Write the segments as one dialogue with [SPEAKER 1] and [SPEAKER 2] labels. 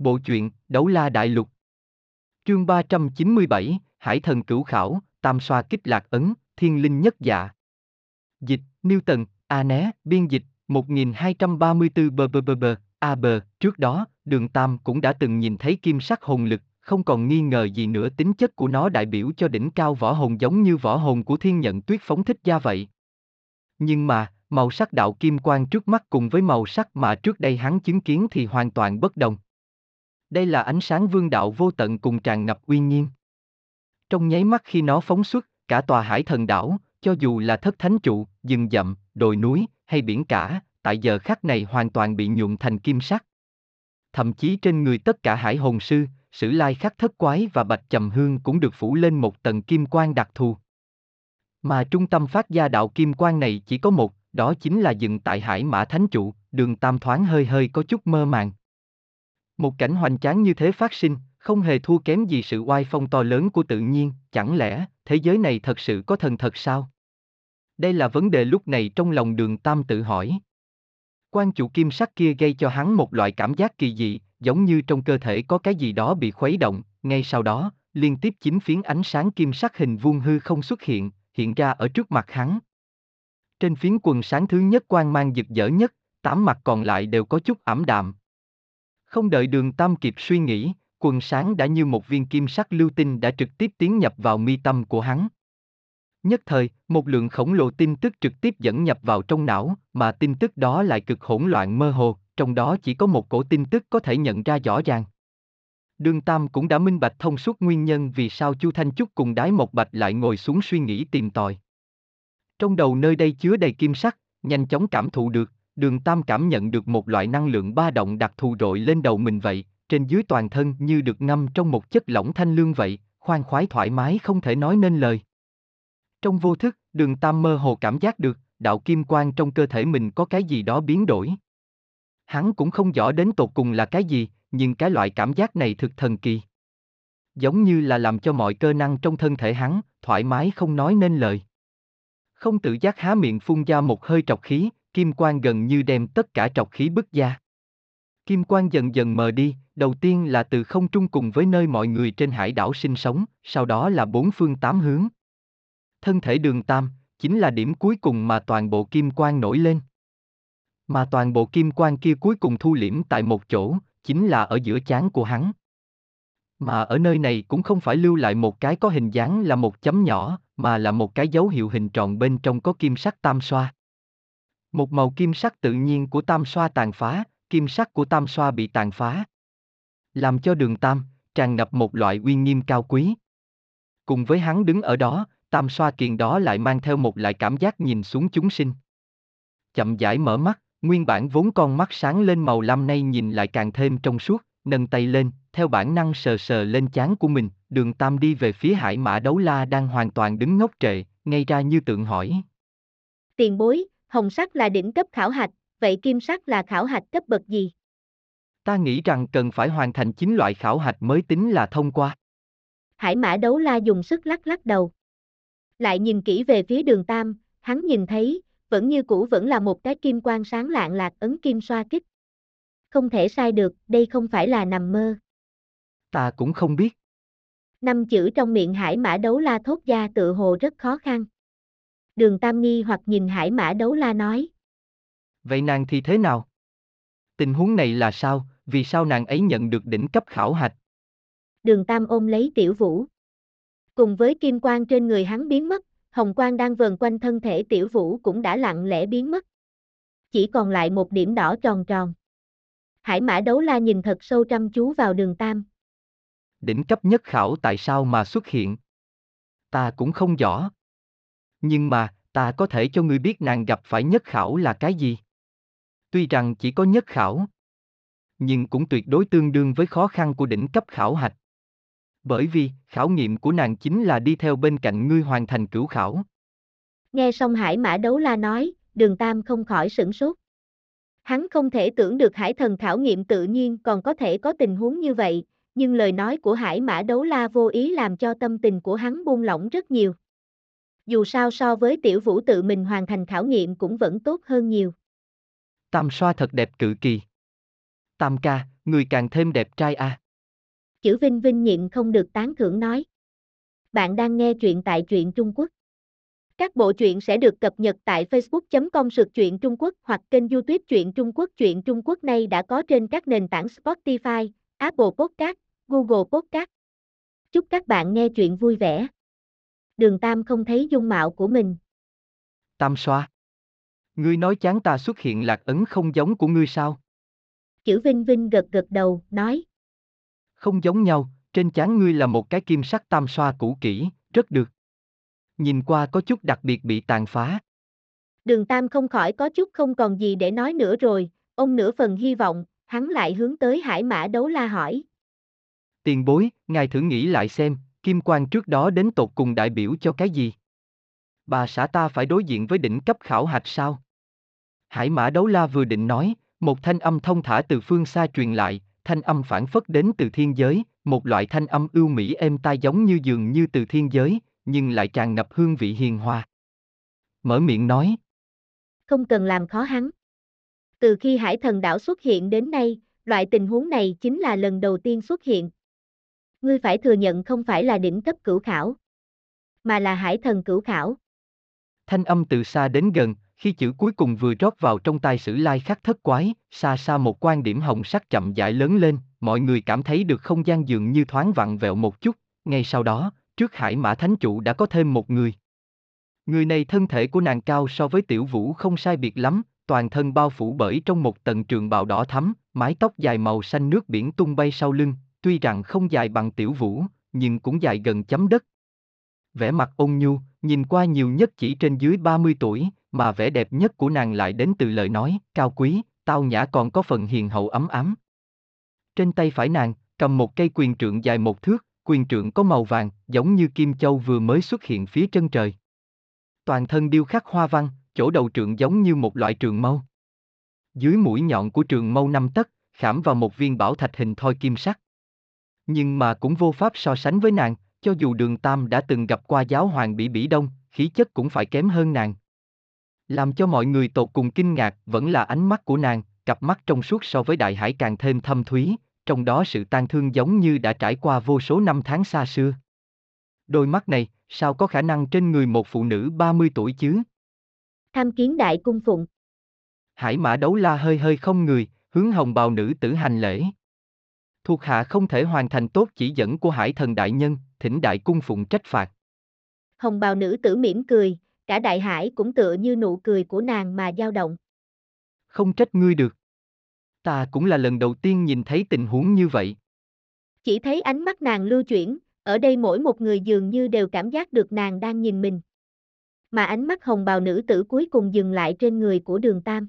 [SPEAKER 1] Bộ truyện Đấu La Đại Lục Chương 397, Hải thần cửu khảo, Tam xoa kích lạc ấn, Thiên linh nhất dạ. Dịch, Newton, A né, biên dịch, 1234 bờ bờ bờ A bờ, trước đó, đường Tam cũng đã từng nhìn thấy kim sắc hồn lực, không còn nghi ngờ gì nữa tính chất của nó đại biểu cho đỉnh cao võ hồn giống như võ hồn của thiên nhận tuyết phóng thích ra vậy. Nhưng mà, màu sắc đạo kim quang trước mắt cùng với màu sắc mà trước đây hắn chứng kiến thì hoàn toàn bất đồng. Đây là ánh sáng vương đạo vô tận cùng tràn ngập uy nghiêm. Trong nháy mắt khi nó phóng xuất, cả tòa hải thần đảo, cho dù là thất thánh trụ, rừng dậm, đồi núi, hay biển cả, tại giờ khắc này hoàn toàn bị nhuộm thành kim sắc. Thậm chí trên người tất cả hải hồn sư, sử lai khắc thất quái và bạch trầm hương cũng được phủ lên một tầng kim quang đặc thù. Mà trung tâm phát ra đạo kim quang này chỉ có một, đó chính là dựng tại hải mã thánh trụ, đường tam thoáng hơi hơi có chút mơ màng. Một cảnh hoành tráng như thế phát sinh, không hề thua kém gì sự oai phong to lớn của tự nhiên, chẳng lẽ thế giới này thật sự có thần thật sao? Đây là vấn đề lúc này trong lòng đường Tam tự hỏi. Quan chủ kim sắc kia gây cho hắn một loại cảm giác kỳ dị, giống như trong cơ thể có cái gì đó bị khuấy động, ngay sau đó, liên tiếp chín phiến ánh sáng kim sắc hình vuông hư không xuất hiện, hiện ra ở trước mặt hắn. Trên phiến quần sáng thứ nhất quang mang rực rỡ nhất, tám mặt còn lại đều có chút ảm đạm. Không đợi đường Tam kịp suy nghĩ, quần sáng đã như một viên kim sắc lưu tinh đã trực tiếp tiến nhập vào mi tâm của hắn. Nhất thời, một lượng khổng lồ tin tức trực tiếp dẫn nhập vào trong não, mà tin tức đó lại cực hỗn loạn mơ hồ, trong đó chỉ có một cổ tin tức có thể nhận ra rõ ràng. Đường Tam cũng đã minh bạch thông suốt nguyên nhân vì sao Chu Thanh Trúc cùng Đái Mộc Bạch lại ngồi xuống suy nghĩ tìm tòi. Trong đầu nơi đây chứa đầy kim sắc, nhanh chóng cảm thụ được, đường Tam cảm nhận được một loại năng lượng ba động đặc thù rội lên đầu mình vậy, trên dưới toàn thân như được ngâm trong một chất lỏng thanh lương vậy, khoan khoái thoải mái không thể nói nên lời. Trong vô thức, đường Tam mơ hồ cảm giác được, đạo kim quang trong cơ thể mình có cái gì đó biến đổi. Hắn cũng không rõ đến tột cùng là cái gì, nhưng cái loại cảm giác này thực thần kỳ. Giống như là làm cho mọi cơ năng trong thân thể hắn, thoải mái không nói nên lời. Không tự giác há miệng phun ra một hơi trọc khí, kim quang gần như đem tất cả trọc khí bức ra. Kim quang dần dần mờ đi, đầu tiên là từ không trung cùng với nơi mọi người trên hải đảo sinh sống, sau đó là bốn phương tám hướng. Thân thể đường tam, chính là điểm cuối cùng mà toàn bộ kim quang nổi lên. Mà toàn bộ kim quang kia cuối cùng thu liễm tại một chỗ, chính là ở giữa chán của hắn. Mà ở nơi này cũng không phải lưu lại một cái có hình dáng là một chấm nhỏ, mà là một cái dấu hiệu hình tròn bên trong có kim sắc tam xoa. Một màu kim sắc tự nhiên của tam xoa tàn phá, kim sắc của tam xoa bị tàn phá. Làm cho đường tam, tràn ngập một loại uy nghiêm cao quý. Cùng với hắn đứng ở đó, tam xoa kiền đó lại mang theo một loại cảm giác nhìn xuống chúng sinh. Chậm rãi mở mắt, nguyên bản vốn con mắt sáng lên màu lam nay nhìn lại càng thêm trong suốt, nâng tay lên, theo bản năng sờ sờ lên chán của mình, đường tam đi về phía hải mã đấu la đang hoàn toàn đứng ngốc trệ, ngay ra như tượng hỏi.
[SPEAKER 2] Tiền bối, hồng sắc là đỉnh cấp khảo hạch, vậy kim sắc là khảo hạch cấp bậc gì?
[SPEAKER 1] Ta nghĩ rằng cần phải hoàn thành 9 loại khảo hạch mới tính là thông qua.
[SPEAKER 2] Hải mã đấu la dùng sức lắc lắc đầu. Lại nhìn kỹ về phía đường Tam, hắn nhìn thấy, vẫn như cũ vẫn là một cái kim quang sáng lạng lạc ấn kim xoa kích. Không thể sai được, đây không phải là nằm mơ.
[SPEAKER 1] Ta cũng không biết.
[SPEAKER 2] Năm chữ trong miệng hải mã đấu la thốt ra tự hồ rất khó khăn. Đường Tam nghi hoặc nhìn hải mã đấu la nói.
[SPEAKER 1] Vậy nàng thì thế nào? Tình huống này là sao, vì sao nàng ấy nhận được đỉnh cấp khảo hạch?
[SPEAKER 2] Đường Tam ôm lấy tiểu vũ. Cùng với kim quang trên người hắn biến mất, hồng quang đang vờn quanh thân thể tiểu vũ cũng đã lặng lẽ biến mất. Chỉ còn lại một điểm đỏ tròn tròn. Hải mã đấu la nhìn thật sâu chăm chú vào đường Tam.
[SPEAKER 1] Đỉnh cấp nhất khảo tại sao mà xuất hiện? Ta cũng không rõ. Nhưng mà, ta có thể cho ngươi biết nàng gặp phải nhất khảo là cái gì? Tuy rằng chỉ có nhất khảo, nhưng cũng tuyệt đối tương đương với khó khăn của đỉnh cấp khảo hạch. Bởi vì, khảo nghiệm của nàng chính là đi theo bên cạnh ngươi hoàn thành cửu khảo.
[SPEAKER 2] Nghe xong hải mã đấu la nói, đường tam không khỏi sửng sốt. Hắn không thể tưởng được hải thần khảo nghiệm tự nhiên còn có thể có tình huống như vậy, nhưng lời nói của hải mã đấu la vô ý làm cho tâm tình của hắn buông lỏng rất nhiều. Dù sao so với tiểu vũ tự mình hoàn thành khảo nghiệm cũng vẫn tốt hơn nhiều.
[SPEAKER 1] Tam xoa thật đẹp cự kỳ. Tam ca, người càng thêm đẹp trai à.
[SPEAKER 2] Chữ Vinh Vinh nhịn không được tán thưởng nói. Bạn đang nghe truyện tại truyện Trung Quốc. Các bộ truyện sẽ được cập nhật tại facebook.com sực truyện Trung Quốc hoặc kênh youtube truyện Trung Quốc. Truyện Trung Quốc này đã có trên các nền tảng Spotify, Apple Podcast, Google Podcast. Chúc các bạn nghe truyện vui vẻ. Đường Tam không thấy dung mạo của mình.
[SPEAKER 1] Tam xoa. Ngươi nói chán ta xuất hiện lạc ấn không giống của ngươi sao?
[SPEAKER 2] Chữ Vinh Vinh gật gật đầu, nói.
[SPEAKER 1] Không giống nhau, trên chán ngươi là một cái kim sắc tam xoa cũ kỹ, rất được. Nhìn qua có chút đặc biệt bị tàn phá.
[SPEAKER 2] Đường Tam không khỏi có chút không còn gì để nói nữa rồi, ông nửa phần hy vọng, hắn lại hướng tới hải mã đấu la hỏi.
[SPEAKER 1] Tiền bối, ngài thử nghĩ lại xem, kim quan trước đó đến tột cùng đại biểu cho cái gì? Bà xã ta phải đối diện với đỉnh cấp khảo hạch sao? Hải mã đấu la vừa định nói, một thanh âm thông thả từ phương xa truyền lại, thanh âm phản phất đến từ thiên giới, một loại thanh âm ưu mỹ êm tai giống như dường như từ thiên giới, nhưng lại tràn ngập hương vị hiền hòa. Mở miệng nói.
[SPEAKER 2] Không cần làm khó hắn. Từ khi hải thần đảo xuất hiện đến nay, loại tình huống này chính là lần đầu tiên xuất hiện. Ngươi phải thừa nhận không phải là đỉnh cấp cửu khảo, mà là hải thần cửu khảo.
[SPEAKER 1] Thanh âm từ xa đến gần, khi chữ cuối cùng vừa rót vào trong tai sử lai khắc thất quái, xa xa một quan điểm hồng sắc chậm rãi lớn lên, mọi người cảm thấy được không gian dường như thoáng vặn vẹo một chút, ngay sau đó, trước hải mã thánh chủ đã có thêm một người. Người này thân thể của nàng cao so với tiểu vũ không sai biệt lắm, toàn thân bao phủ bởi trong một tầng trường bào đỏ thắm, mái tóc dài màu xanh nước biển tung bay sau lưng, tuy rằng không dài bằng tiểu vũ, nhưng cũng dài gần chấm đất. Vẻ mặt ôn nhu, nhìn qua nhiều nhất chỉ trên dưới 30 tuổi, mà vẻ đẹp nhất của nàng lại đến từ lời nói, cao quý, tao nhã còn có phần hiền hậu ấm ấm. Trên tay phải nàng, cầm một cây quyền trượng dài một thước, quyền trượng có màu vàng, giống như kim châu vừa mới xuất hiện phía chân trời. Toàn thân điêu khắc hoa văn, chỗ đầu trượng giống như một loại trường mâu. Dưới mũi nhọn của trường mâu năm tấc, khảm vào một viên bảo thạch hình thoi kim sắc. Nhưng mà cũng vô pháp so sánh với nàng, cho dù đường Tam đã từng gặp qua giáo hoàng Bỉ Bỉ Đông, khí chất cũng phải kém hơn nàng. Làm cho mọi người tột cùng kinh ngạc vẫn là ánh mắt của nàng, cặp mắt trong suốt so với đại hải càng thêm thâm thúy, trong đó sự tan thương giống như đã trải qua vô số năm tháng xa xưa. Đôi mắt này, sao có khả năng trên người một phụ nữ 30 tuổi chứ?
[SPEAKER 2] Tham kiến đại cung phụng.
[SPEAKER 1] Hải mã đấu la hơi hơi không người, hướng hồng bào nữ tử hành lễ. Thuộc hạ không thể hoàn thành tốt chỉ dẫn của hải thần đại nhân, thỉnh đại cung phụng trách phạt.
[SPEAKER 2] Hồng bào nữ tử mỉm cười, cả đại hải cũng tựa như nụ cười của nàng mà dao động.
[SPEAKER 1] Không trách ngươi được. Ta cũng là lần đầu tiên nhìn thấy tình huống như vậy.
[SPEAKER 2] Chỉ thấy ánh mắt nàng lưu chuyển, ở đây mỗi một người dường như đều cảm giác được nàng đang nhìn mình. Mà ánh mắt hồng bào nữ tử cuối cùng dừng lại trên người của đường Tam.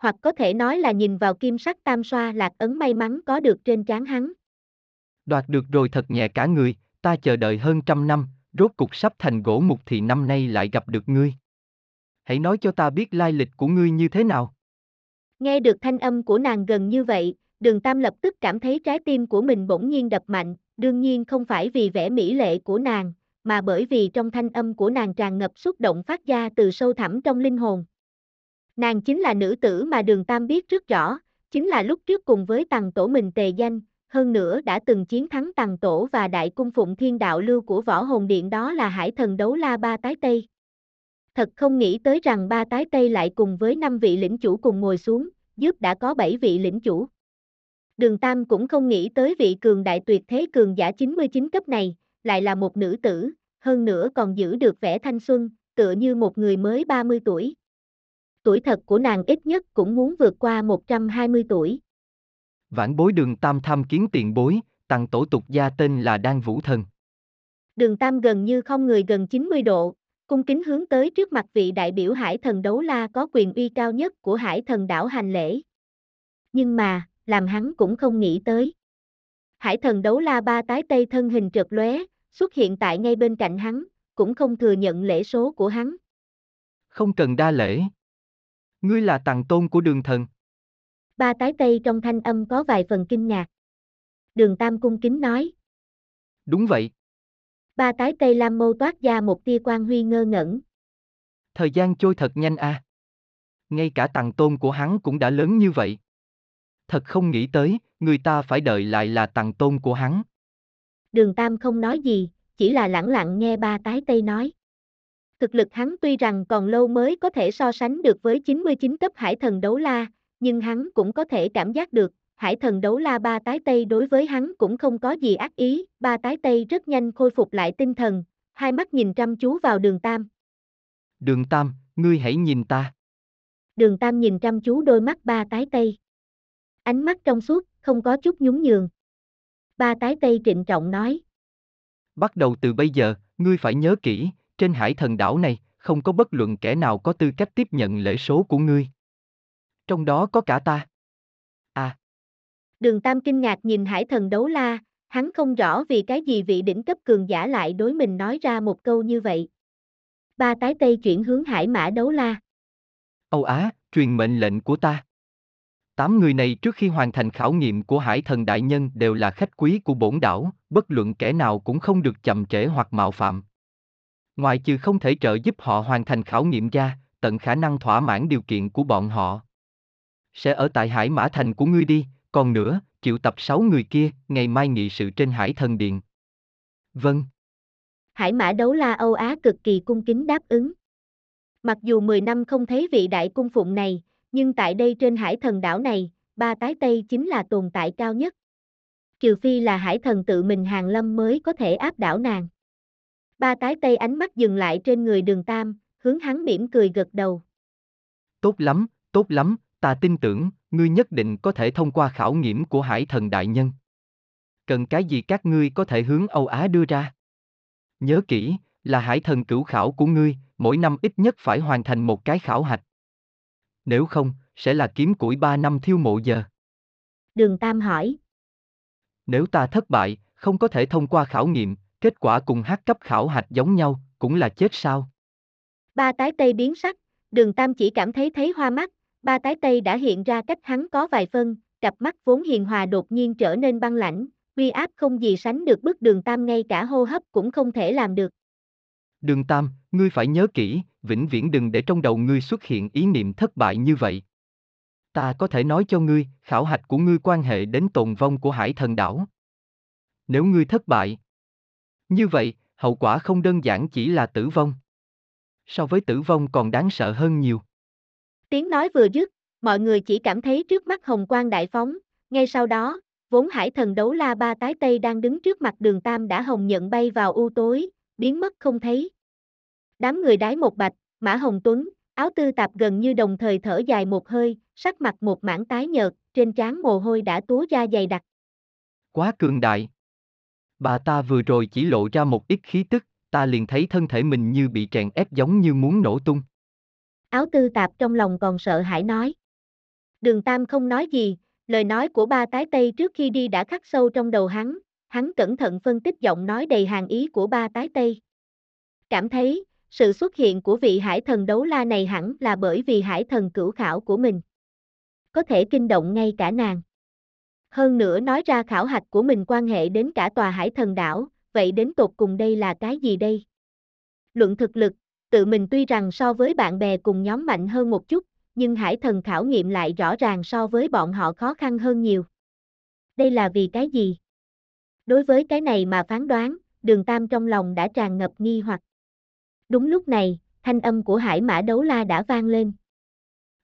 [SPEAKER 2] Hoặc có thể nói là nhìn vào kim sắc tam xoa lạc ấn may mắn có được trên trán hắn.
[SPEAKER 1] Đoạt được rồi thật nhẹ cả người, ta chờ đợi hơn trăm năm, rốt cục sắp thành gỗ mục thì năm nay lại gặp được ngươi. Hãy nói cho ta biết lai lịch của ngươi như thế nào.
[SPEAKER 2] Nghe được thanh âm của nàng gần như vậy, đường Tam lập tức cảm thấy trái tim của mình bỗng nhiên đập mạnh, đương nhiên không phải vì vẻ mỹ lệ của nàng, mà bởi vì trong thanh âm của nàng tràn ngập xúc động phát ra từ sâu thẳm trong linh hồn. Nàng chính là nữ tử mà đường Tam biết rất rõ, chính là lúc trước cùng với tầng tổ mình tề danh, hơn nữa đã từng chiến thắng tầng tổ và đại cung phụng thiên đạo lưu của võ hồn điện đó là hải thần đấu la ba tái Tây. Thật không nghĩ tới rằng ba tái Tây lại cùng với năm vị lĩnh chủ cùng ngồi xuống, giúp đã có bảy vị lĩnh chủ. Đường Tam cũng không nghĩ tới vị cường đại tuyệt thế cường giả 99 cấp này, lại là một nữ tử, hơn nữa còn giữ được vẻ thanh xuân, tựa như một người mới 30 tuổi. Tuổi thật của nàng ít nhất cũng muốn vượt qua 120 tuổi.
[SPEAKER 1] Vãn bối đường Tam tham kiến tiền bối, tăng tổ tục gia tên là Đan Vũ Thần.
[SPEAKER 2] Đường Tam gần như không người gần 90 độ, cung kính hướng tới trước mặt vị đại biểu hải thần đấu la có quyền uy cao nhất của hải thần đảo hành lễ. Nhưng mà, làm hắn cũng không nghĩ tới. Hải thần đấu la ba tái tây thân hình trượt lóe, xuất hiện tại ngay bên cạnh hắn, cũng không thừa nhận lễ số của hắn.
[SPEAKER 1] Không cần đa lễ. Ngươi là tàng tôn của đường thần.
[SPEAKER 2] Ba tái tây trong thanh âm có vài phần kinh ngạc. Đường Tam cung kính nói.
[SPEAKER 1] Đúng vậy.
[SPEAKER 2] Ba tái tây lam mâu toát ra một tia quan huy ngơ ngẩn.
[SPEAKER 1] Thời gian trôi thật nhanh a. À. Ngay cả tàng tôn của hắn cũng đã lớn như vậy. Thật không nghĩ tới, người ta phải đợi lại là tặng tôn của hắn.
[SPEAKER 2] Đường Tam không nói gì, chỉ là lặng lặng nghe ba tái tây nói. Thực lực hắn tuy rằng còn lâu mới có thể so sánh được với 99 cấp hải thần đấu la, nhưng hắn cũng có thể cảm giác được, hải thần đấu la ba tái tây đối với hắn cũng không có gì ác ý, ba tái tây rất nhanh khôi phục lại tinh thần, hai mắt nhìn chăm chú vào đường Tam.
[SPEAKER 1] Đường Tam, ngươi hãy nhìn ta.
[SPEAKER 2] Đường Tam nhìn chăm chú đôi mắt ba tái tây. Ánh mắt trong suốt, không có chút nhún nhường. Ba tái tây trịnh trọng nói.
[SPEAKER 1] Bắt đầu từ bây giờ, ngươi phải nhớ kỹ, trên hải thần đảo này, không có bất luận kẻ nào có tư cách tiếp nhận lễ số của ngươi. Trong đó có cả ta. À.
[SPEAKER 2] Đường Tam kinh ngạc nhìn hải thần đấu la, hắn không rõ vì cái gì vị đỉnh cấp cường giả lại đối mình nói ra một câu như vậy. Ba tái tây chuyển hướng hải mã đấu la.
[SPEAKER 1] Âu Á, truyền mệnh lệnh của ta. Tám người này trước khi hoàn thành khảo nghiệm của hải thần đại nhân đều là khách quý của bổn đảo, bất luận kẻ nào cũng không được chậm trễ hoặc mạo phạm. Ngoài trừ không thể trợ giúp họ hoàn thành khảo nghiệm ra, tận khả năng thỏa mãn điều kiện của bọn họ. Sẽ ở tại hải mã thành của ngươi đi, còn nữa, triệu tập sáu người kia, ngày mai nghị sự trên hải thần điện. Vâng.
[SPEAKER 2] Hải mã đấu la Âu Á cực kỳ cung kính đáp ứng. Mặc dù 10 năm không thấy vị đại cung phụng này, nhưng tại đây trên hải thần đảo này, ba tái Tây chính là tồn tại cao nhất. Trừ phi là hải thần tự mình hàng lâm mới có thể áp đảo nàng. Ba tái Tây ánh mắt dừng lại trên người đường Tam, hướng hắn mỉm cười gật đầu.
[SPEAKER 1] Tốt lắm, tốt lắm, ta tin tưởng, ngươi nhất định có thể thông qua khảo nghiệm của hải thần đại nhân. Cần cái gì các ngươi có thể hướng Âu Á đưa ra? Nhớ kỹ, là hải thần cửu khảo của ngươi, mỗi năm ít nhất phải hoàn thành một cái khảo hạch. Nếu không, sẽ là kiếm củi ba năm thiêu mộ giờ.
[SPEAKER 2] Đường Tam hỏi.
[SPEAKER 1] Nếu ta thất bại, không có thể thông qua khảo nghiệm, kết quả cùng hát cấp khảo hạch giống nhau, cũng là chết sao?
[SPEAKER 2] Ba tái tây biến sắc, đường Tam chỉ cảm thấy thấy hoa mắt, ba tái tây đã hiện ra cách hắn có vài phân, cặp mắt vốn hiền hòa đột nhiên trở nên băng lãnh, uy áp không gì sánh được bức đường Tam ngay cả hô hấp cũng không thể làm được.
[SPEAKER 1] Đường Tam, ngươi phải nhớ kỹ, vĩnh viễn đừng để trong đầu ngươi xuất hiện ý niệm thất bại như vậy. Ta có thể nói cho ngươi, khảo hạch của ngươi quan hệ đến tồn vong của hải thần đảo. Nếu ngươi thất bại, như vậy, hậu quả không đơn giản chỉ là tử vong. So với tử vong còn đáng sợ hơn nhiều.
[SPEAKER 2] Tiếng nói vừa dứt, mọi người chỉ cảm thấy trước mắt hồng quang đại phóng, ngay sau đó, vốn hải thần đấu la ba tái tây đang đứng trước mặt đường Tam đã hồng nhận bay vào u tối, biến mất không thấy. Đám người đái một bạch, Mã Hồng Tuấn, áo tư tạp gần như đồng thời thở dài một hơi, sắc mặt một mảng tái nhợt, trên trán mồ hôi đã túa ra dày đặc.
[SPEAKER 1] Quá cường đại. Bà ta vừa rồi chỉ lộ ra một ít khí tức, ta liền thấy thân thể mình như bị tràn ép giống như muốn nổ tung.
[SPEAKER 2] Áo tư tạp trong lòng còn sợ hãi nói. Đường Tam không nói gì, lời nói của ba tái tây trước khi đi đã khắc sâu trong đầu hắn, hắn cẩn thận phân tích giọng nói đầy hàng ý của ba tái tây. Cảm thấy, sự xuất hiện của vị hải thần đấu la này hẳn là bởi vì hải thần cửu khảo của mình. Có thể kinh động ngay cả nàng. Hơn nữa nói ra khảo hạch của mình quan hệ đến cả tòa hải thần đảo, vậy đến tột cùng đây là cái gì đây? Luận thực lực, tự mình tuy rằng so với bạn bè cùng nhóm mạnh hơn một chút, nhưng hải thần khảo nghiệm lại rõ ràng so với bọn họ khó khăn hơn nhiều. Đây là vì cái gì? Đối với cái này mà phán đoán, đường Tam trong lòng đã tràn ngập nghi hoặc. Đúng lúc này, thanh âm của hải mã đấu la đã vang lên.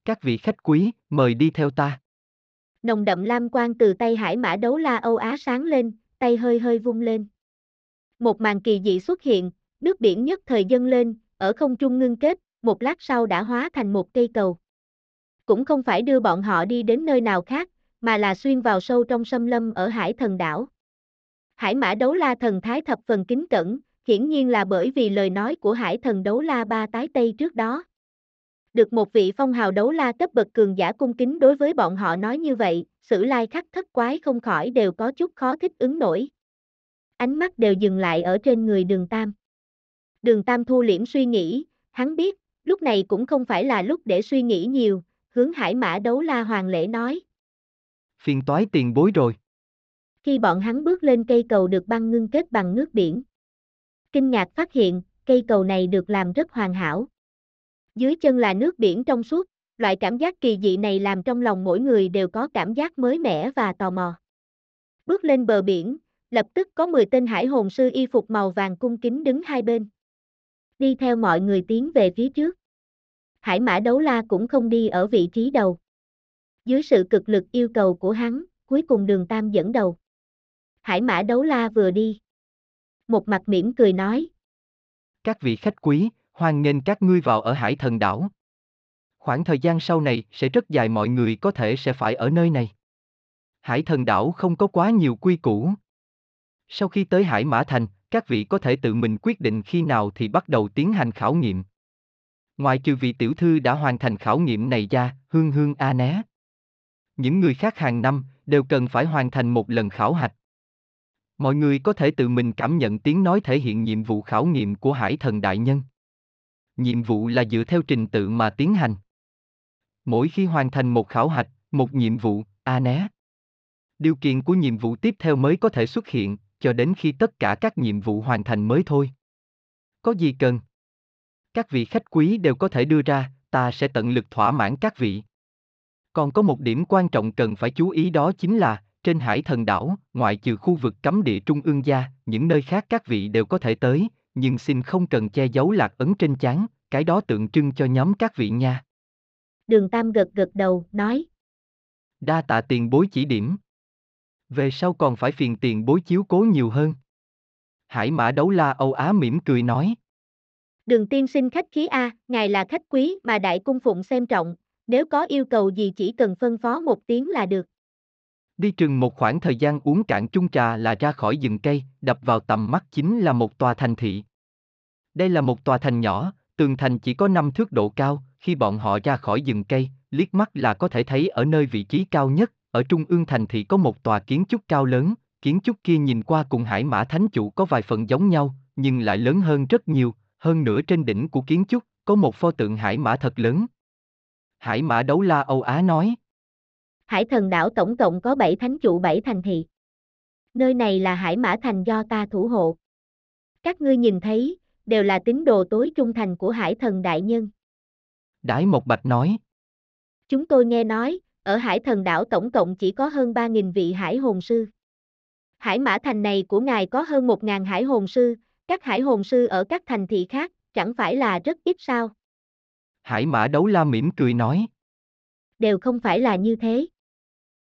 [SPEAKER 1] Các vị khách quý, mời đi theo ta.
[SPEAKER 2] Nồng đậm lam quang từ tay hải mã đấu la Âu Á sáng lên, tay hơi hơi vung lên. Một màn kỳ dị xuất hiện, nước biển nhất thời dâng lên, ở không trung ngưng kết, một lát sau đã hóa thành một cây cầu. Cũng không phải đưa bọn họ đi đến nơi nào khác, mà là xuyên vào sâu trong sâm lâm ở hải thần đảo. Hải mã đấu la thần thái thập phần kính cẩn, hiển nhiên là bởi vì lời nói của hải thần đấu la ba tái tây trước đó. Được một vị phong hào đấu la cấp bậc cường giả cung kính đối với bọn họ nói như vậy, sử lai khắc thất quái không khỏi đều có chút khó thích ứng nổi. Ánh mắt đều dừng lại ở trên người đường Tam. Đường Tam thu liễm suy nghĩ, hắn biết, lúc này cũng không phải là lúc để suy nghĩ nhiều, hướng hải mã đấu la hoàng lễ nói.
[SPEAKER 1] Phiền toái tiền bối rồi.
[SPEAKER 2] Khi bọn hắn bước lên cây cầu được băng ngưng kết bằng nước biển. Kinh ngạc phát hiện, cây cầu này được làm rất hoàn hảo. Dưới chân là nước biển trong suốt, loại cảm giác kỳ dị này làm trong lòng mỗi người đều có cảm giác mới mẻ và tò mò. Bước lên bờ biển, lập tức có 10 tên hải hồn sư y phục màu vàng cung kính đứng hai bên. Đi theo mọi người tiến về phía trước. Hải mã đấu la cũng không đi ở vị trí đầu. Dưới sự cực lực yêu cầu của hắn, cuối cùng đường Tam dẫn đầu. Hải mã đấu la vừa đi. Một mặt mỉm cười nói.
[SPEAKER 1] Các vị khách quý, hoan nghênh các ngươi vào ở hải thần đảo. Khoảng thời gian sau này sẽ rất dài mọi người có thể sẽ phải ở nơi này. Hải thần đảo không có quá nhiều quy củ. Sau khi tới Hải Mã Thành, các vị có thể tự mình quyết định khi nào thì bắt đầu tiến hành khảo nghiệm. Ngoài trừ vị tiểu thư đã hoàn thành khảo nghiệm này ra, hương hương a né. Những người khác hàng năm, đều cần phải hoàn thành một lần khảo hạch. Mọi người có thể tự mình cảm nhận tiếng nói thể hiện nhiệm vụ khảo nghiệm của Hải Thần Đại Nhân. Nhiệm vụ là dựa theo trình tự mà tiến hành. Mỗi khi hoàn thành một khảo hạch, một nhiệm vụ, a né. Điều kiện của nhiệm vụ tiếp theo mới có thể xuất hiện, cho đến khi tất cả các nhiệm vụ hoàn thành mới thôi. Có gì cần? Các vị khách quý đều có thể đưa ra, ta sẽ tận lực thỏa mãn các vị. Còn có một điểm quan trọng cần phải chú ý đó chính là, trên hải thần đảo, ngoại trừ khu vực cấm địa trung ương gia, những nơi khác các vị đều có thể tới, nhưng xin không cần che giấu lạc ấn trên chán, cái đó tượng trưng cho nhóm các vị nha.
[SPEAKER 2] Đường Tam gật gật đầu, nói.
[SPEAKER 1] Đa tạ tiền bối chỉ điểm. Về sau còn phải phiền tiền bối chiếu cố nhiều hơn. Hải mã đấu la Âu Á mỉm cười nói.
[SPEAKER 2] Đường tiên sinh khách khí A, ngài là khách quý mà đại cung phụng xem trọng, nếu có yêu cầu gì chỉ cần phân phó một tiếng là được.
[SPEAKER 1] Đi chừng một khoảng thời gian uống cạn chung trà là ra khỏi rừng cây, đập vào tầm mắt chính là một tòa thành thị. Đây là một tòa thành nhỏ, tường thành chỉ có 5 thước độ cao, khi bọn họ ra khỏi rừng cây, liếc mắt là có thể thấy ở nơi vị trí cao nhất, ở trung ương thành thị có một tòa kiến trúc cao lớn, kiến trúc kia nhìn qua cùng hải mã thánh chủ có vài phần giống nhau, nhưng lại lớn hơn rất nhiều, hơn nữa trên đỉnh của kiến trúc, có một pho tượng hải mã thật lớn. Hải mã đấu la Âu Á nói.
[SPEAKER 2] Hải thần đảo tổng cộng có 7 thánh chủ 7 thành thị. Nơi này là hải mã thành do ta thủ hộ. Các ngươi nhìn thấy, đều là tín đồ tối trung thành của hải thần đại nhân.
[SPEAKER 1] Đái Mộc Bạch nói.
[SPEAKER 2] Chúng tôi nghe nói, ở hải thần đảo tổng cộng chỉ có hơn 3.000 vị hải hồn sư. Hải mã thành này của ngài có hơn 1.000 hải hồn sư, các hải hồn sư ở các thành thị khác, chẳng phải là rất ít sao?
[SPEAKER 1] Hải mã đấu la mỉm cười nói.
[SPEAKER 2] Đều không phải là như thế.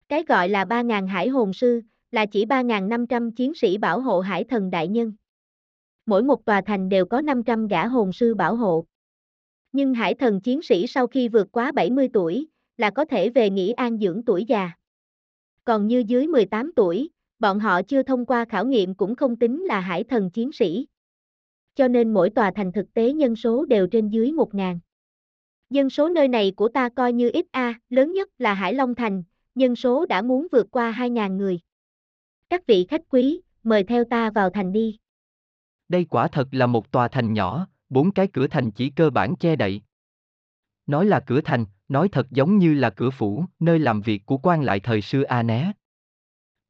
[SPEAKER 2] Cái gọi là 3.000 hải hồn sư, là chỉ 3.500 chiến sĩ bảo hộ hải thần đại nhân. Mỗi một tòa thành đều có 500 gã hồn sư bảo hộ. Nhưng hải thần chiến sĩ sau khi vượt quá 70 tuổi, là có thể về nghỉ an dưỡng tuổi già. Còn như dưới 18 tuổi, bọn họ chưa thông qua khảo nghiệm cũng không tính là hải thần chiến sĩ. Cho nên mỗi tòa thành thực tế nhân số đều trên dưới 1.000. Dân số nơi này của ta coi như ít A, lớn nhất là Hải Long Thành, nhân số đã muốn vượt qua 2.000 người. Các vị khách quý, mời theo ta vào thành đi.
[SPEAKER 1] Đây quả thật là một tòa thành nhỏ, bốn cái cửa thành chỉ cơ bản che đậy. Nói là cửa thành, nói thật giống như là cửa phủ, nơi làm việc của quan lại thời xưa A Né.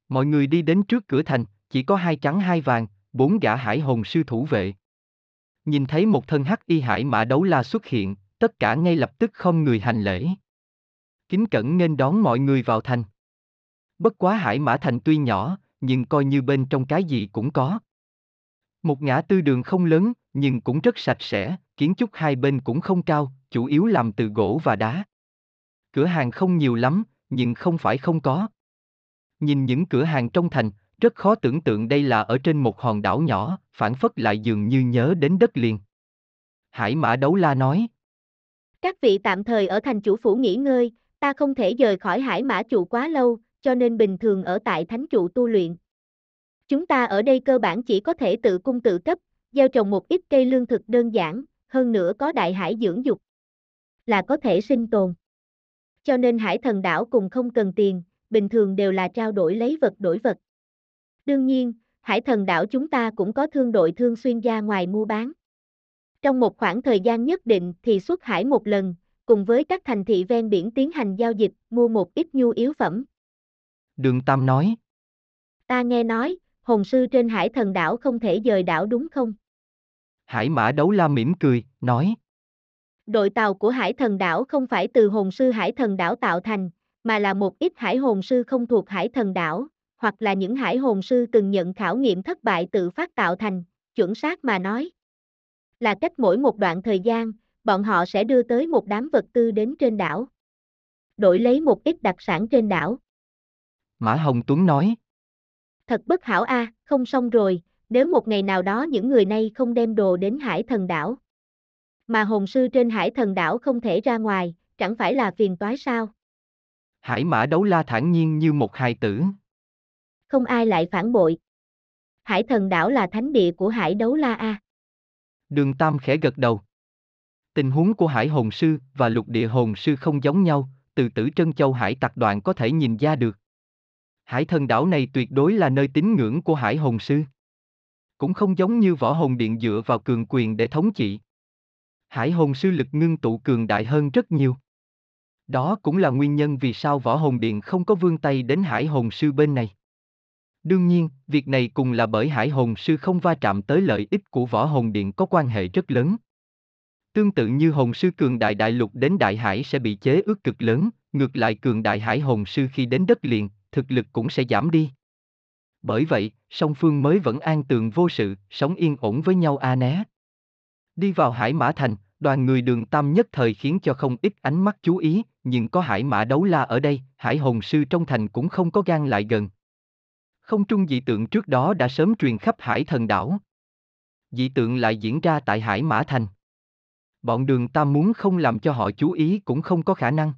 [SPEAKER 1] Mọi người đi đến trước cửa thành, chỉ có hai trắng hai vàng, bốn gã hải hồn sư thủ vệ. Nhìn thấy một thân hắc y hải mã đấu la xuất hiện, tất cả ngay lập tức không người hành lễ. Kính cẩn nên đón mọi người vào thành. Bất quá hải mã thành tuy nhỏ, nhưng coi như bên trong cái gì cũng có. Một ngã tư đường không lớn, nhưng cũng rất sạch sẽ, kiến trúc hai bên cũng không cao, chủ yếu làm từ gỗ và đá. Cửa hàng không nhiều lắm, nhưng không phải không có. Nhìn những cửa hàng trong thành, rất khó tưởng tượng đây là ở trên một hòn đảo nhỏ, phản phất lại dường như nhớ đến đất liền. Hải mã đấu la nói.
[SPEAKER 2] Các vị tạm thời ở thành chủ phủ nghỉ ngơi, ta không thể rời khỏi hải mã trụ quá lâu, cho nên bình thường ở tại thánh trụ tu luyện. Chúng ta ở đây cơ bản chỉ có thể tự cung tự cấp, gieo trồng một ít cây lương thực đơn giản, hơn nữa có đại hải dưỡng dục, là có thể sinh tồn. Cho nên hải thần đảo cùng không cần tiền, bình thường đều là trao đổi lấy vật đổi vật. Đương nhiên, hải thần đảo chúng ta cũng có thương đội thương xuyên ra ngoài mua bán. Trong một khoảng thời gian nhất định thì xuất hải một lần, cùng với các thành thị ven biển tiến hành giao dịch, mua một ít nhu yếu phẩm.
[SPEAKER 1] Đường Tam nói.
[SPEAKER 2] Ta nghe nói, hồn sư trên hải thần đảo không thể dời đảo đúng không?
[SPEAKER 1] Hải mã đấu la mỉm cười, nói.
[SPEAKER 2] Đội tàu của hải thần đảo không phải từ hồn sư hải thần đảo tạo thành, mà là một ít hải hồn sư không thuộc hải thần đảo, hoặc là những hải hồn sư từng nhận khảo nghiệm thất bại tự phát tạo thành, chuẩn xác mà nói. Là cách mỗi một đoạn thời gian, bọn họ sẽ đưa tới một đám vật tư đến trên đảo. Đổi lấy một ít đặc sản trên đảo.
[SPEAKER 1] Mã Hồng Tuấn nói.
[SPEAKER 2] Thật bất hảo a, không xong rồi, nếu một ngày nào đó những người này không đem đồ đến hải thần đảo. Mà hồn sư trên hải thần đảo không thể ra ngoài, chẳng phải là phiền toái sao?
[SPEAKER 1] Hải mã đấu la thản nhiên như một hài tử.
[SPEAKER 2] Không ai lại phản bội. Hải thần đảo là thánh địa của hải đấu la A.
[SPEAKER 1] Đường Tam khẽ gật đầu. Tình huống của hải hồn sư và lục địa hồn sư không giống nhau, từ tử Trân Châu hải tặc đoạn có thể nhìn ra được. Hải thần đảo này tuyệt đối là nơi tín ngưỡng của hải hồn sư. Cũng không giống như võ hồn điện dựa vào cường quyền để thống trị. Hải hồn sư lực ngưng tụ cường đại hơn rất nhiều. Đó cũng là nguyên nhân vì sao võ hồn điện không có vương tay đến hải hồn sư bên này. Đương nhiên, việc này cùng là bởi hải hồn sư không va chạm tới lợi ích của võ hồn điện có quan hệ rất lớn. Tương tự như hồn sư cường đại đại lục đến đại hải sẽ bị chế ước cực lớn, ngược lại cường đại hải hồn sư khi đến đất liền, thực lực cũng sẽ giảm đi. Bởi vậy, song phương mới vẫn an tường vô sự, sống yên ổn với nhau a né. Đi vào hải mã thành, đoàn người đường tam nhất thời khiến cho không ít ánh mắt chú ý, nhưng có hải mã đấu la ở đây, hải hồn sư trong thành cũng không có gan lại gần. Không trung dị tượng trước đó đã sớm truyền khắp hải thần đảo. Dị tượng lại diễn ra tại hải mã thành. Bọn đường tam muốn không làm cho họ chú ý cũng không có khả năng.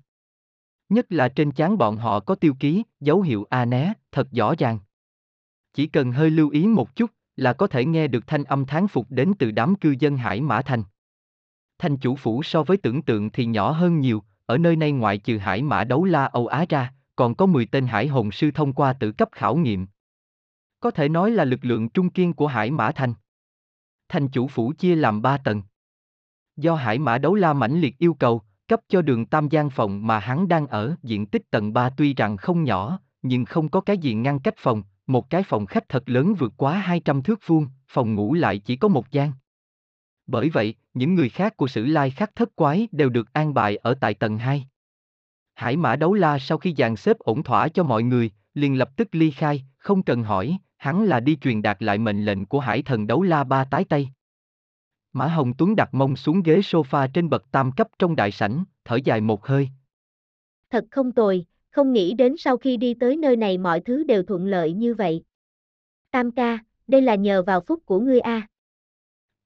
[SPEAKER 1] Nhất là trên chán bọn họ có tiêu ký, dấu hiệu A né, thật rõ ràng. Chỉ cần hơi lưu ý một chút là có thể nghe được thanh âm tháng phục đến từ đám cư dân Hải Mã Thành. Thanh chủ phủ so với tưởng tượng thì nhỏ hơn nhiều, ở nơi này ngoại trừ Hải Mã đấu la Âu Á ra, còn có 10 tên Hải Hồn Sư thông qua tử cấp khảo nghiệm. Có thể nói là lực lượng trung kiên của Hải Mã Thành. Thành chủ phủ chia làm 3 tầng. Do Hải Mã đấu la mãnh liệt yêu cầu, cấp cho đường tam gian phòng mà hắn đang ở diện tích tầng 3 tuy rằng không nhỏ, nhưng không có cái gì ngăn cách phòng, một cái phòng khách thật lớn vượt quá 200 thước vuông, phòng ngủ lại chỉ có một gian. Bởi vậy, những người khác của sử lai khắc thất quái đều được an bài ở tại tầng 2. Hải mã đấu la sau khi dàn xếp ổn thỏa cho mọi người, liền lập tức ly khai, không cần hỏi, hắn là đi truyền đạt lại mệnh lệnh của hải thần đấu la ba tái tây. Mã Hồng Tuấn đặt mông xuống ghế sofa trên bậc tam cấp trong đại sảnh, thở dài một hơi.
[SPEAKER 2] Thật không tồi, không nghĩ đến sau khi đi tới nơi này mọi thứ đều thuận lợi như vậy. Tam ca, đây là nhờ vào phúc của ngươi a.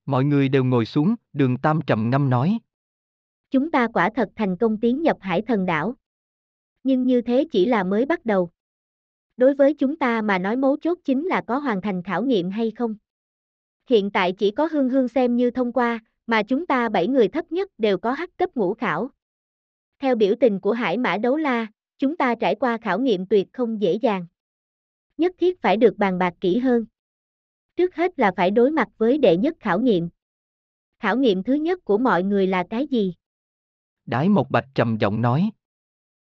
[SPEAKER 1] Mọi người đều ngồi xuống, đường Tam trầm ngâm nói.
[SPEAKER 2] Chúng ta quả thật thành công tiến nhập hải thần đảo. Nhưng như thế chỉ là mới bắt đầu. Đối với chúng ta mà nói mấu chốt chính là có hoàn thành khảo nghiệm hay không. Hiện tại chỉ có hương hương xem như thông qua, mà chúng ta bảy người thấp nhất đều có hắc cấp ngũ khảo. Theo biểu tình của Hải Mã Đấu La, chúng ta trải qua khảo nghiệm tuyệt không dễ dàng. Nhất thiết phải được bàn bạc kỹ hơn. Trước hết là phải đối mặt với đệ nhất khảo nghiệm. Khảo nghiệm thứ nhất của mọi người là cái gì?
[SPEAKER 1] Đái một bạch trầm giọng nói.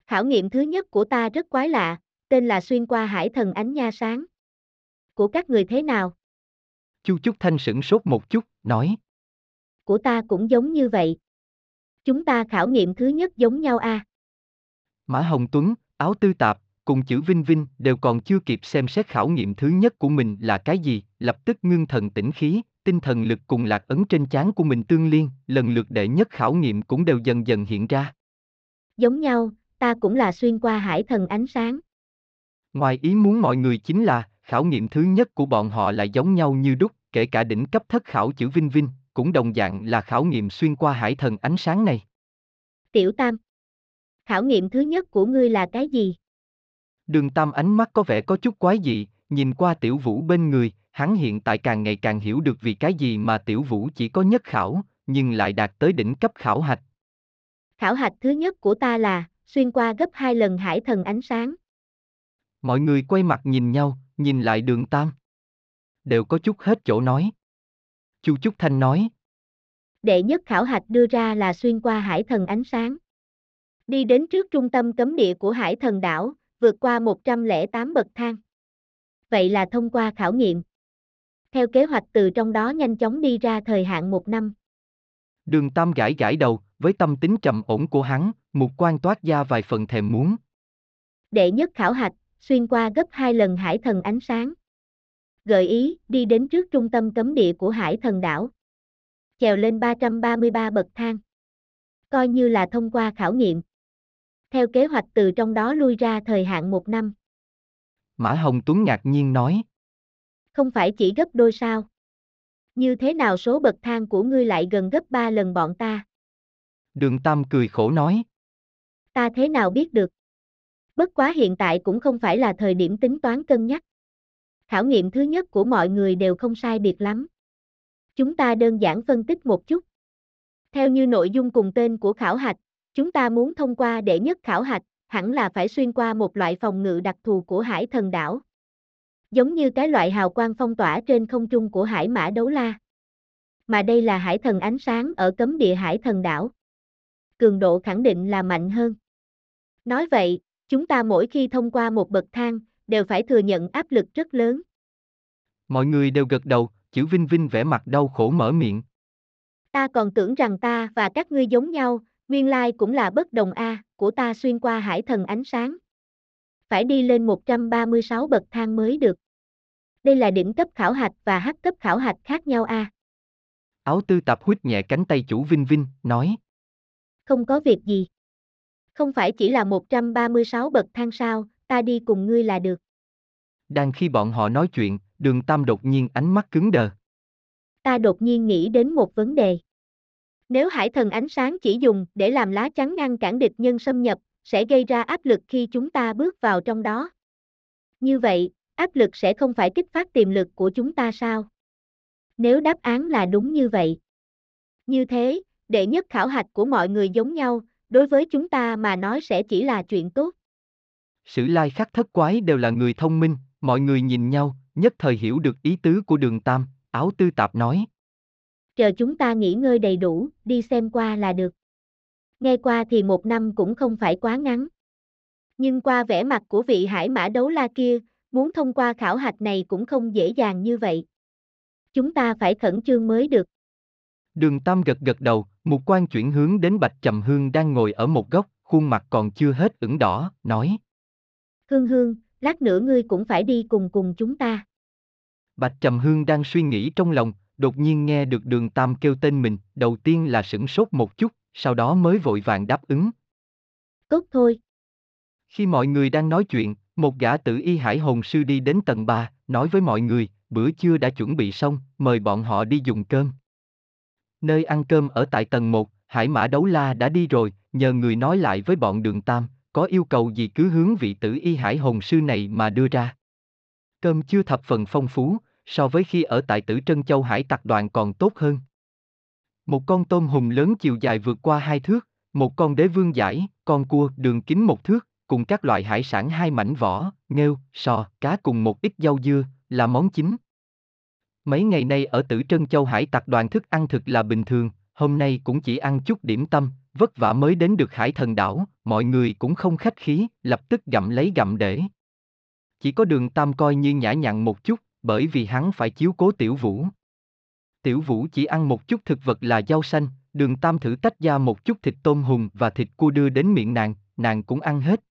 [SPEAKER 2] Khảo nghiệm thứ nhất của ta rất quái lạ, tên là xuyên qua hải thần ánh nha sáng. Của các người thế nào?
[SPEAKER 1] Chu Trúc Thanh sửng sốt một chút, nói.
[SPEAKER 2] Của ta cũng giống như vậy. Chúng ta khảo nghiệm thứ nhất giống nhau a. À?
[SPEAKER 1] Mã Hồng Tuấn, áo tư tạp, cùng chữ Vinh Vinh đều còn chưa kịp xem xét khảo nghiệm thứ nhất của mình là cái gì, lập tức ngưng thần tĩnh khí, tinh thần lực cùng lạc ấn trên chán của mình tương liên, lần lượt đệ nhất khảo nghiệm cũng đều dần dần hiện ra.
[SPEAKER 2] Giống nhau, ta cũng là xuyên qua hải thần ánh sáng.
[SPEAKER 1] Ngoài ý muốn mọi người chính là, khảo nghiệm thứ nhất của bọn họ lại giống nhau như đúc, kể cả đỉnh cấp thất khảo chữ Vinh Vinh, cũng đồng dạng là khảo nghiệm xuyên qua hải thần ánh sáng này.
[SPEAKER 2] Tiểu Tam Khảo nghiệm thứ nhất của ngươi là cái gì?
[SPEAKER 1] Đường Tam ánh mắt có vẻ có chút quái dị, nhìn qua Tiểu Vũ bên người, hắn hiện tại càng ngày càng hiểu được vì cái gì mà Tiểu Vũ chỉ có nhất khảo, nhưng lại đạt tới đỉnh cấp khảo hạch.
[SPEAKER 2] Khảo hạch thứ nhất của ta là, xuyên qua gấp hai lần hải thần ánh sáng.
[SPEAKER 1] Mọi người quay mặt nhìn nhau, nhìn lại đường Tam. Đều có chút hết chỗ nói. Chu Trúc Thanh nói.
[SPEAKER 2] Đệ nhất khảo hạch đưa ra là xuyên qua hải thần ánh sáng. Đi đến trước trung tâm cấm địa của hải thần đảo, vượt qua 108 bậc thang. Vậy là thông qua khảo nghiệm. Theo kế hoạch từ trong đó nhanh chóng đi ra thời hạn một năm.
[SPEAKER 1] Đường Tam gãi gãi đầu, với tâm tính trầm ổn của hắn, một quan toát ra vài phần thèm muốn.
[SPEAKER 2] Đệ nhất khảo hạch, xuyên qua gấp hai lần hải thần ánh sáng. Gợi ý, đi đến trước trung tâm cấm địa của hải thần đảo. Chèo lên 333 bậc thang. Coi như là thông qua khảo nghiệm. Theo kế hoạch từ trong đó lui ra thời hạn một năm.
[SPEAKER 1] Mã Hồng Tuấn ngạc nhiên nói.
[SPEAKER 2] Không phải chỉ gấp đôi sao? Như thế nào số bậc thang của ngươi lại gần gấp ba lần bọn ta?
[SPEAKER 1] Đường Tam cười khổ nói.
[SPEAKER 2] Ta thế nào biết được? Bất quá hiện tại cũng không phải là thời điểm tính toán cân nhắc. Khảo nghiệm thứ nhất của mọi người đều không sai biệt lắm. Chúng ta đơn giản phân tích một chút. Theo như nội dung cùng tên của khảo hạch, chúng ta muốn thông qua đệ nhất khảo hạch, hẳn là phải xuyên qua một loại phòng ngự đặc thù của hải thần đảo. Giống như cái loại hào quang phong tỏa trên không trung của hải mã đấu la. Mà đây là hải thần ánh sáng ở cấm địa hải thần đảo. Cường độ khẳng định là mạnh hơn. Nói vậy, chúng ta mỗi khi thông qua một bậc thang, đều phải thừa nhận áp lực rất lớn.
[SPEAKER 1] Mọi người đều gật đầu, chữ Vinh Vinh vẻ mặt đau khổ mở miệng.
[SPEAKER 2] Ta còn tưởng rằng ta và các ngươi giống nhau, nguyên lai cũng là bất đồng A, của ta xuyên qua hải thần ánh sáng. Phải đi lên 136 bậc thang mới được. Đây là đỉnh cấp khảo hạch và hắc cấp khảo hạch khác nhau A.
[SPEAKER 1] Áo tư tạp huyết nhẹ cánh tay chủ Vinh Vinh, nói.
[SPEAKER 2] Không có việc gì. Không phải chỉ là 136 bậc thang sao, ta đi cùng ngươi là được.
[SPEAKER 1] Đang khi bọn họ nói chuyện, đường Tam đột nhiên ánh mắt cứng đờ.
[SPEAKER 2] Ta đột nhiên nghĩ đến một vấn đề. Nếu hải thần ánh sáng chỉ dùng để làm lá chắn ngăn cản địch nhân xâm nhập, sẽ gây ra áp lực khi chúng ta bước vào trong đó. Như vậy, áp lực sẽ không phải kích phát tiềm lực của chúng ta sao? Nếu đáp án là đúng như vậy. Như thế, đệ nhất khảo hạch của mọi người giống nhau, đối với chúng ta mà nói sẽ chỉ là chuyện tốt.
[SPEAKER 1] Sử lai khắc thất quái đều là người thông minh, mọi người nhìn nhau, nhất thời hiểu được ý tứ của đường Tam, áo tư tạp nói.
[SPEAKER 2] Chờ chúng ta nghỉ ngơi đầy đủ, đi xem qua là được. Nghe qua thì một năm cũng không phải quá ngắn. Nhưng qua vẻ mặt của vị hải mã đấu la kia, muốn thông qua khảo hạch này cũng không dễ dàng như vậy. Chúng ta phải khẩn trương mới được.
[SPEAKER 1] Đường Tam gật gật đầu, một quan chuyển hướng đến Bạch Trầm Hương đang ngồi ở một góc, khuôn mặt còn chưa hết ửng đỏ, nói.
[SPEAKER 2] Hương Hương, lát nữa ngươi cũng phải đi cùng cùng chúng ta.
[SPEAKER 1] Bạch Trầm Hương đang suy nghĩ trong lòng, đột nhiên nghe được đường Tam kêu tên mình, đầu tiên là sửng sốt một chút, sau đó mới vội vàng đáp ứng.
[SPEAKER 2] Tốt thôi.
[SPEAKER 1] Khi mọi người đang nói chuyện, một gã tử y hải hồn sư đi đến tầng 3, nói với mọi người, bữa trưa đã chuẩn bị xong, mời bọn họ đi dùng cơm. Nơi ăn cơm ở tại tầng 1, Hải Mã Đấu La đã đi rồi, nhờ người nói lại với bọn đường Tam, có yêu cầu gì cứ hướng vị tử y hải hồn sư này mà đưa ra. Cơm chưa thập phần phong phú, so với khi ở tại tử Trân Châu Hải tặc đoàn còn tốt hơn. Một con tôm hùm lớn chiều dài vượt qua hai thước, một con đế vương giải, con cua đường kính một thước, cùng các loại hải sản hai mảnh vỏ, nghêu, sò, cá cùng một ít rau dưa, là món chính. Mấy ngày nay ở Tử Trân Châu Hải tặc đoàn thức ăn thực là bình thường, hôm nay cũng chỉ ăn chút điểm tâm, vất vả mới đến được hải thần đảo, mọi người cũng không khách khí, lập tức gặm lấy gặm để. Chỉ có đường tam coi như nhã nhặn một chút, bởi vì hắn phải chiếu cố tiểu vũ. Tiểu vũ chỉ ăn một chút thực vật là rau xanh, đường tam thử tách ra một chút thịt tôm hùm và thịt cua đưa đến miệng nàng, nàng cũng ăn hết.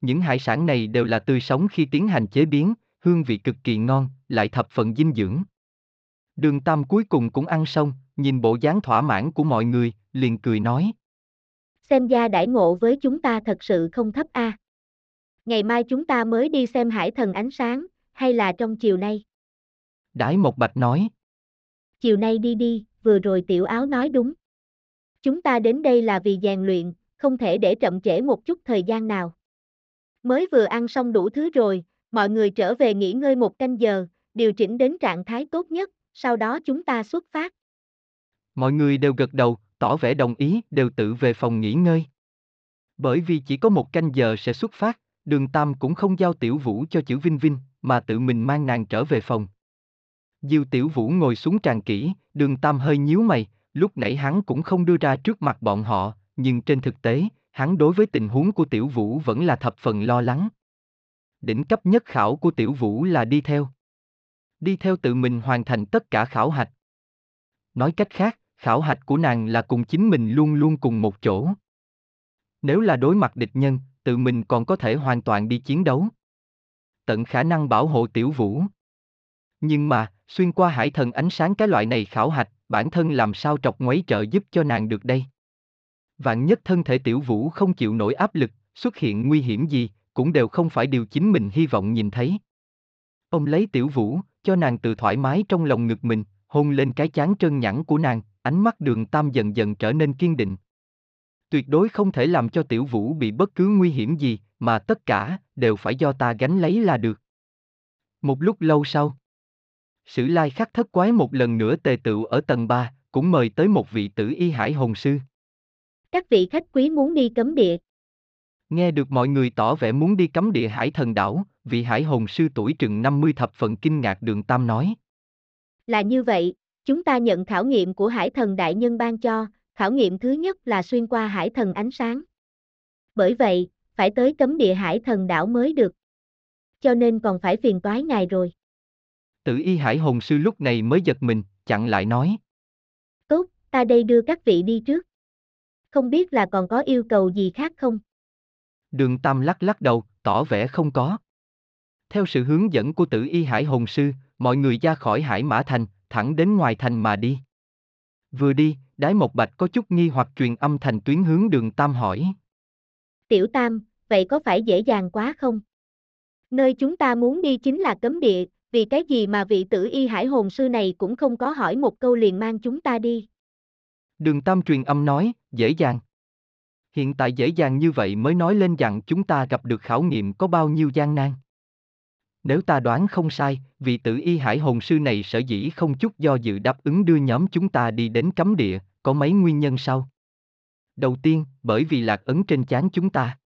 [SPEAKER 1] Những hải sản này đều là tươi sống khi tiến hành chế biến, hương vị cực kỳ ngon, lại thập phần dinh dưỡng. Đường Tam cuối cùng cũng ăn xong, nhìn bộ dáng thỏa mãn của mọi người, liền cười nói.
[SPEAKER 2] Xem ra đãi ngộ với chúng ta thật sự không thấp a. Ngày mai chúng ta mới đi xem hải thần ánh sáng, hay là trong chiều nay?
[SPEAKER 1] Đãi một bạch nói.
[SPEAKER 2] Chiều nay đi đi, vừa rồi tiểu áo nói đúng. Chúng ta đến đây là vì rèn luyện, không thể để chậm trễ một chút thời gian nào. Mới vừa ăn xong đủ thứ rồi, mọi người trở về nghỉ ngơi một canh giờ, điều chỉnh đến trạng thái tốt nhất, sau đó chúng ta xuất phát.
[SPEAKER 1] Mọi người đều gật đầu, tỏ vẻ đồng ý, đều tự về phòng nghỉ ngơi. Bởi vì chỉ có một canh giờ sẽ xuất phát, đường Tam cũng không giao tiểu vũ cho chữ Vinh Vinh, mà tự mình mang nàng trở về phòng. Diêu tiểu vũ ngồi xuống tràn kỹ, đường Tam hơi nhíu mày, lúc nãy hắn cũng không đưa ra trước mặt bọn họ, nhưng trên thực tế, hắn đối với tình huống của tiểu vũ vẫn là thập phần lo lắng. Đỉnh cấp nhất khảo của tiểu vũ là đi theo. Đi theo tự mình hoàn thành tất cả khảo hạch. Nói cách khác, khảo hạch của nàng là cùng chính mình luôn luôn cùng một chỗ. Nếu là đối mặt địch nhân, tự mình còn có thể hoàn toàn đi chiến đấu. tận khả năng bảo hộ tiểu vũ. Nhưng mà, xuyên qua hải thần ánh sáng cái loại này khảo hạch, bản thân làm sao trọc ngoáy trợ giúp cho nàng được đây. Vạn nhất thân thể tiểu vũ không chịu nổi áp lực, xuất hiện nguy hiểm gì, cũng đều không phải điều chính mình hy vọng nhìn thấy. Ông lấy tiểu vũ, cho nàng tự thoải mái trong lòng ngực mình, hôn lên cái chán trơn nhẵn của nàng, ánh mắt đường tam dần dần trở nên kiên định. Tuyệt đối không thể làm cho tiểu vũ bị bất cứ nguy hiểm gì, mà tất cả, đều phải do ta gánh lấy là được. Một lúc lâu sau, Sử lai khắc thất quái một lần nữa tề tựu ở tầng 3, cũng mời tới một vị tử y hải hồn sư.
[SPEAKER 2] Các vị khách quý muốn đi cấm địa.
[SPEAKER 1] Nghe được mọi người tỏ vẻ muốn đi cấm địa hải thần đảo, vị hải hồn sư tuổi trừng 50 thập phận kinh ngạc đường Tam nói.
[SPEAKER 2] Là như vậy, chúng ta nhận khảo nghiệm của hải thần đại nhân ban cho, khảo nghiệm thứ nhất là xuyên qua hải thần ánh sáng. Bởi vậy, phải tới cấm địa hải thần đảo mới được. Cho nên còn phải phiền toái ngài rồi.
[SPEAKER 1] Tử y hải hồn sư lúc này mới giật mình, chặn lại nói.
[SPEAKER 2] Tốt, ta đây đưa các vị đi trước. Không biết là còn có yêu cầu gì khác không?
[SPEAKER 1] Đường Tam lắc lắc đầu, tỏ vẻ không có. Theo sự hướng dẫn của tử y hải hồn sư, mọi người ra khỏi hải mã thành, thẳng đến ngoài thành mà đi. Vừa đi, đái một bạch có chút nghi hoặc truyền âm thành tuyến hướng đường Tam hỏi.
[SPEAKER 2] Tiểu Tam, vậy có phải dễ dàng quá không? Nơi chúng ta muốn đi chính là cấm địa, vì cái gì mà vị tử y hải hồn sư này cũng không có hỏi một câu liền mang chúng ta đi.
[SPEAKER 1] Đường Tam truyền âm nói, dễ dàng. Hiện tại dễ dàng như vậy mới nói lên rằng chúng ta gặp được khảo nghiệm có bao nhiêu gian nan. Nếu ta đoán không sai, vị tử y hải hồn sư này sở dĩ không chút do dự đáp ứng đưa nhóm chúng ta đi đến cấm địa, có mấy nguyên nhân sau. Đầu tiên, bởi vì lạc ấn trên chán chúng ta.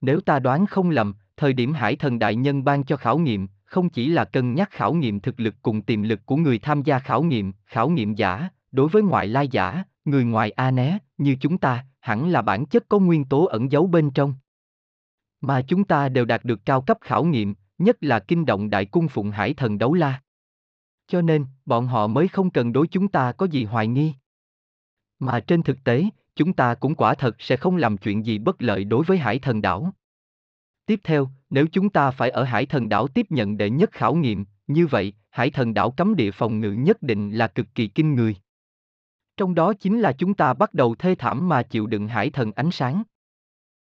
[SPEAKER 1] Nếu ta đoán không lầm, thời điểm hải thần đại nhân ban cho khảo nghiệm, không chỉ là cân nhắc khảo nghiệm thực lực cùng tiềm lực của người tham gia khảo nghiệm, khảo nghiệm giả, đối với ngoại lai giả, người ngoài A né, như chúng ta, hẳn là bản chất có nguyên tố ẩn giấu bên trong. Mà chúng ta đều đạt được cao cấp khảo nghiệm, nhất là kinh động đại cung phụng hải thần đấu la. Cho nên, bọn họ mới không cần đối chúng ta có gì hoài nghi. Mà trên thực tế, chúng ta cũng quả thật sẽ không làm chuyện gì bất lợi đối với hải thần đảo. Tiếp theo, nếu chúng ta phải ở hải thần đảo tiếp nhận đệ nhất khảo nghiệm, như vậy, hải thần đảo cấm địa phòng ngự nhất định là cực kỳ kinh người. Trong đó chính là chúng ta bắt đầu thê thảm mà chịu đựng hải thần ánh sáng.